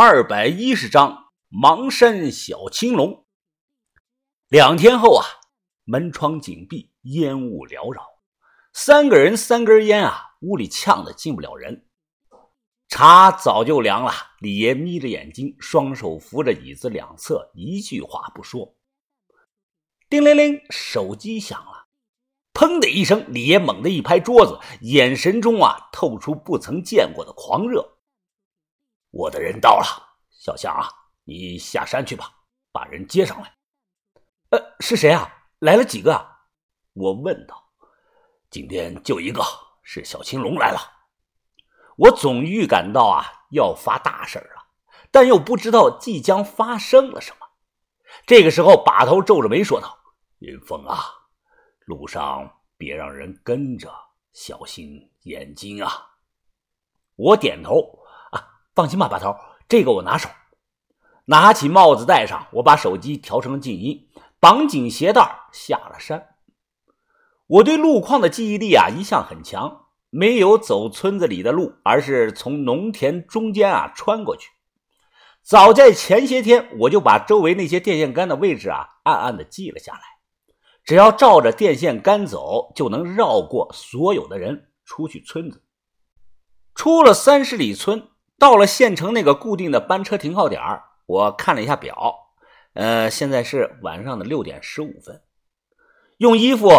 二百一十章邙山小青龙。两天后啊，门窗紧闭，烟雾缭绕，三个人三根烟啊，屋里呛得进不了人。茶早就凉了，李爷眯着眼睛，双手扶着椅子两侧，一句话不说。叮铃铃，手机响了，砰的一声，李爷猛地一拍桌子，眼神中啊，透出不曾见过的狂热。我的人到了，小强啊，你下山去吧，把人接上来。呃，是谁啊？来了几个？啊？我问道。今天就一个，是小青龙来了。我总预感到啊，要发大事了，但又不知道即将发生了什么。这个时候，把头皱着眉说道：“云峰啊，路上别让人跟着，小心眼睛啊。”我点头。放心吧，把头，这个我拿手。拿起帽子戴上，我把手机调成静音，绑紧鞋带下了山。我对路况的记忆力啊一向很强，没有走村子里的路，而是从农田中间啊穿过去。早在前些天，我就把周围那些电线杆的位置啊暗暗的记了下来。只要照着电线杆走，就能绕过所有的人出去村子。出了三十里村。到了县城那个固定的班车停靠点我看了一下表，呃，现在是晚上的六点十五分。用衣服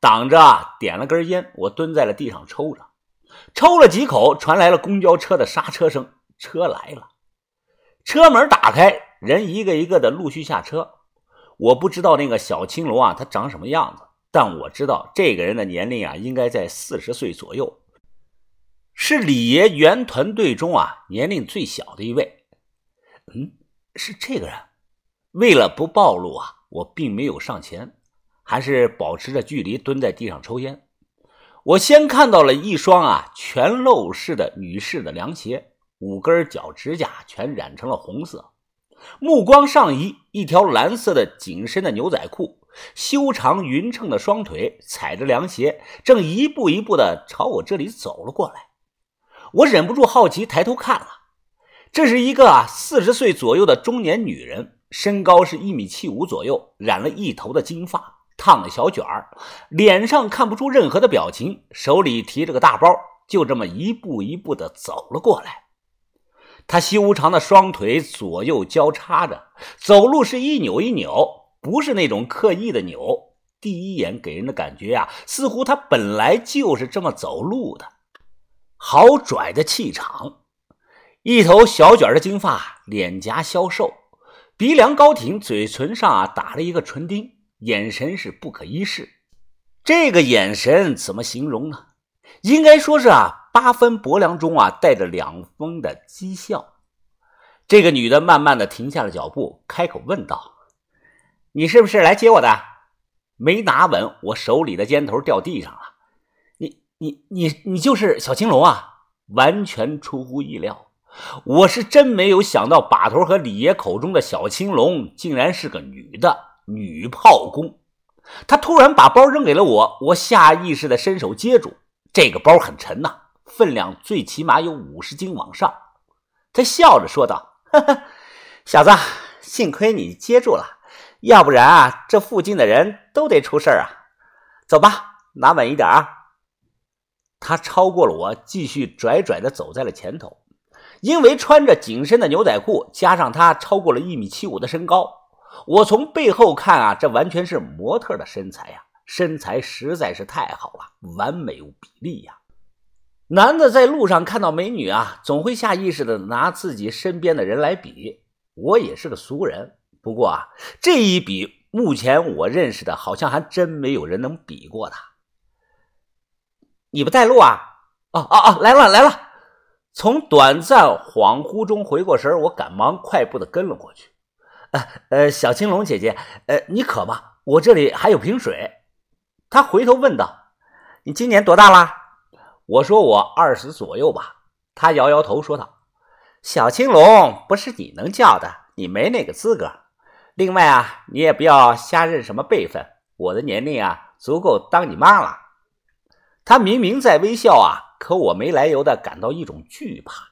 挡着，点了根烟，我蹲在了地上抽着，抽了几口，传来了公交车的刹车声，车来了，车门打开，人一个一个的陆续下车。我不知道那个小青龙啊，他长什么样子，但我知道这个人的年龄啊，应该在四十岁左右。是李爷原团队中啊年龄最小的一位，嗯，是这个人。为了不暴露啊，我并没有上前，还是保持着距离蹲在地上抽烟。我先看到了一双啊全露式的女士的凉鞋，五根脚指甲全染成了红色。目光上移，一条蓝色的紧身的牛仔裤，修长匀称的双腿，踩着凉鞋，正一步一步的朝我这里走了过来。我忍不住好奇，抬头看了，这是一个啊四十岁左右的中年女人，身高是一米七五左右，染了一头的金发，烫了小卷儿，脸上看不出任何的表情，手里提着个大包，就这么一步一步的走了过来。她修长的双腿左右交叉着，走路是一扭一扭，不是那种刻意的扭。第一眼给人的感觉呀，似乎她本来就是这么走路的。好拽的气场，一头小卷的金发，脸颊消瘦，鼻梁高挺，嘴唇上啊打了一个唇钉，眼神是不可一世。这个眼神怎么形容呢？应该说是啊八分薄凉中啊带着两分的讥笑。这个女的慢慢的停下了脚步，开口问道：“你是不是来接我的？”没拿稳，我手里的尖头掉地上了。你你你就是小青龙啊！完全出乎意料，我是真没有想到把头和李爷口中的小青龙竟然是个女的女炮工。他突然把包扔给了我，我下意识的伸手接住。这个包很沉呐，分量最起码有五十斤往上。他笑着说道：“哈哈，小子，幸亏你接住了，要不然啊，这附近的人都得出事啊。走吧，拿稳一点啊。”他超过了我，继续拽拽的走在了前头。因为穿着紧身的牛仔裤，加上他超过了一米七五的身高，我从背后看啊，这完全是模特的身材呀！身材实在是太好了，完美无比例呀！男的在路上看到美女啊，总会下意识的拿自己身边的人来比。我也是个俗人，不过啊，这一比，目前我认识的好像还真没有人能比过他。你不带路啊？哦哦哦，来了来了！从短暂恍惚中回过神我赶忙快步的跟了过去。呃呃，小青龙姐姐，呃，你渴吗？我这里还有瓶水。他回头问道：“你今年多大了？”我说：“我二十左右吧。”他摇摇头说道：“小青龙不是你能叫的，你没那个资格。另外啊，你也不要瞎认什么辈分，我的年龄啊，足够当你妈了。”他明明在微笑啊，可我没来由的感到一种惧怕，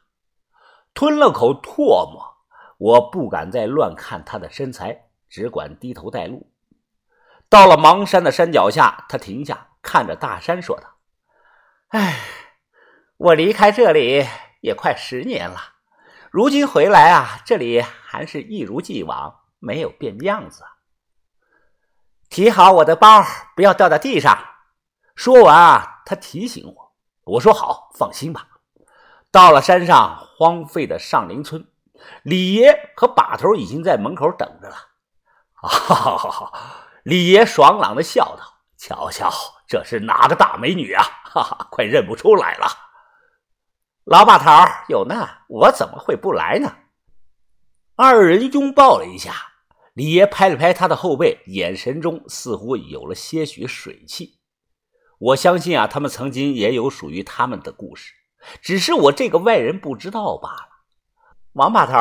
吞了口唾沫，我不敢再乱看他的身材，只管低头带路。到了芒山的山脚下，他停下，看着大山说道：“哎，我离开这里也快十年了，如今回来啊，这里还是一如既往，没有变样子。提好我的包，不要掉在地上。”说完啊，他提醒我，我说好，放心吧。到了山上荒废的上林村，李爷和把头已经在门口等着了。哈哈哈，李爷爽朗的笑道：“瞧瞧，这是哪个大美女啊？哈哈，快认不出来了。”老把头有难，我怎么会不来呢？二人拥抱了一下，李爷拍了拍他的后背，眼神中似乎有了些许水汽。我相信啊，他们曾经也有属于他们的故事。只是我这个外人不知道罢了。王把头，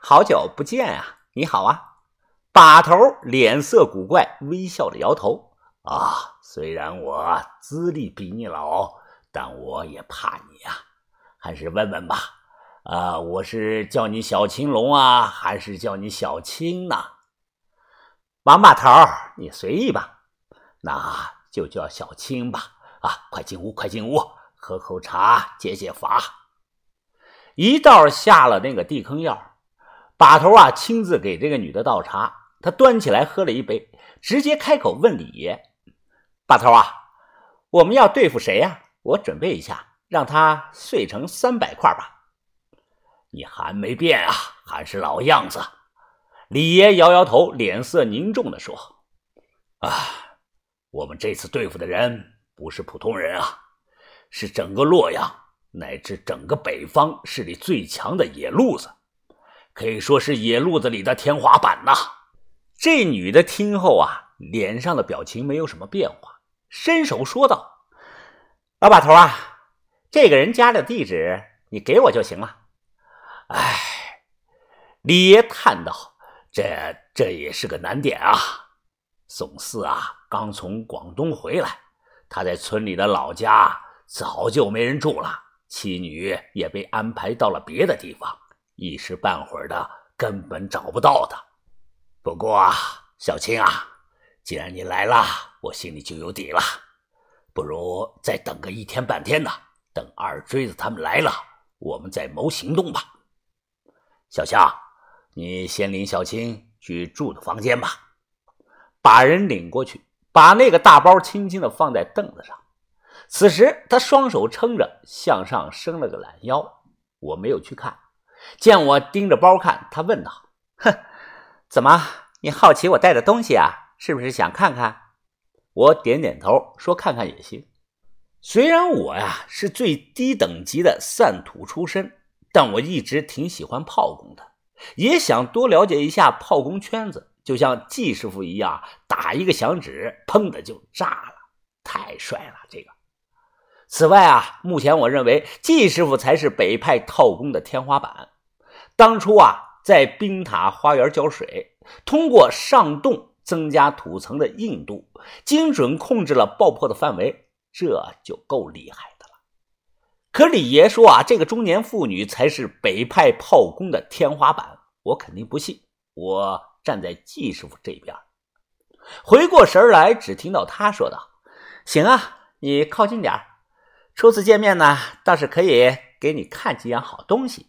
好久不见啊！你好啊！把头脸色古怪，微笑着摇头。啊，虽然我资历比你老，但我也怕你呀。还是问问吧。啊，我是叫你小青龙啊，还是叫你小青呢？王把头，你随意吧。那就叫小青吧。啊，快进屋，快进屋。喝口茶解解乏。一道下了那个地坑药，把头啊亲自给这个女的倒茶。他端起来喝了一杯，直接开口问李爷：“把头啊，我们要对付谁呀？我准备一下，让他碎成三百块吧。”你还没变啊，还是老样子。李爷摇摇头，脸色凝重的说：“啊，我们这次对付的人不是普通人啊。”是整个洛阳乃至整个北方势力最强的野路子，可以说是野路子里的天花板呐！这女的听后啊，脸上的表情没有什么变化，伸手说道：“老把头啊，这个人家的地址你给我就行了。”哎，李爷叹道：“这这也是个难点啊！宋四啊，刚从广东回来，他在村里的老家。”早就没人住了，妻女也被安排到了别的地方，一时半会儿的根本找不到他。不过啊，小青啊，既然你来了，我心里就有底了。不如再等个一天半天的，等二锥子他们来了，我们再谋行动吧。小香，你先领小青去住的房间吧。把人领过去，把那个大包轻轻的放在凳子上。此时，他双手撑着，向上伸了个懒腰。我没有去看，见我盯着包看，他问道：“哼，怎么？你好奇我带的东西啊？是不是想看看？”我点点头，说：“看看也行。虽然我呀是最低等级的散土出身，但我一直挺喜欢炮工的，也想多了解一下炮工圈子。就像季师傅一样，打一个响指，砰的就炸了，太帅了！这个。”此外啊，目前我认为季师傅才是北派套工的天花板。当初啊，在冰塔花园浇水，通过上洞增加土层的硬度，精准控制了爆破的范围，这就够厉害的了。可李爷说啊，这个中年妇女才是北派炮工的天花板，我肯定不信。我站在季师傅这边，回过神来，只听到他说道：“行啊，你靠近点初次见面呢，倒是可以给你看几样好东西。